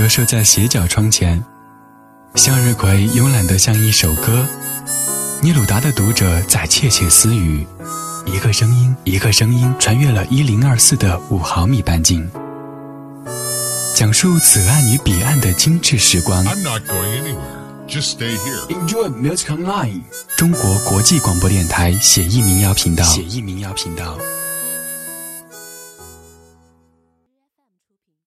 折射在斜角窗前，向日葵慵懒得像一首歌。聂鲁达的读者在窃窃私语，一个声音，一个声音穿越了一零二四的五毫米半径，讲述此岸与彼岸的精致时光。I'm not going anywhere. Just stay here. Enjoy music online。中国国际广播电台写意民谣频道。写意民谣频道。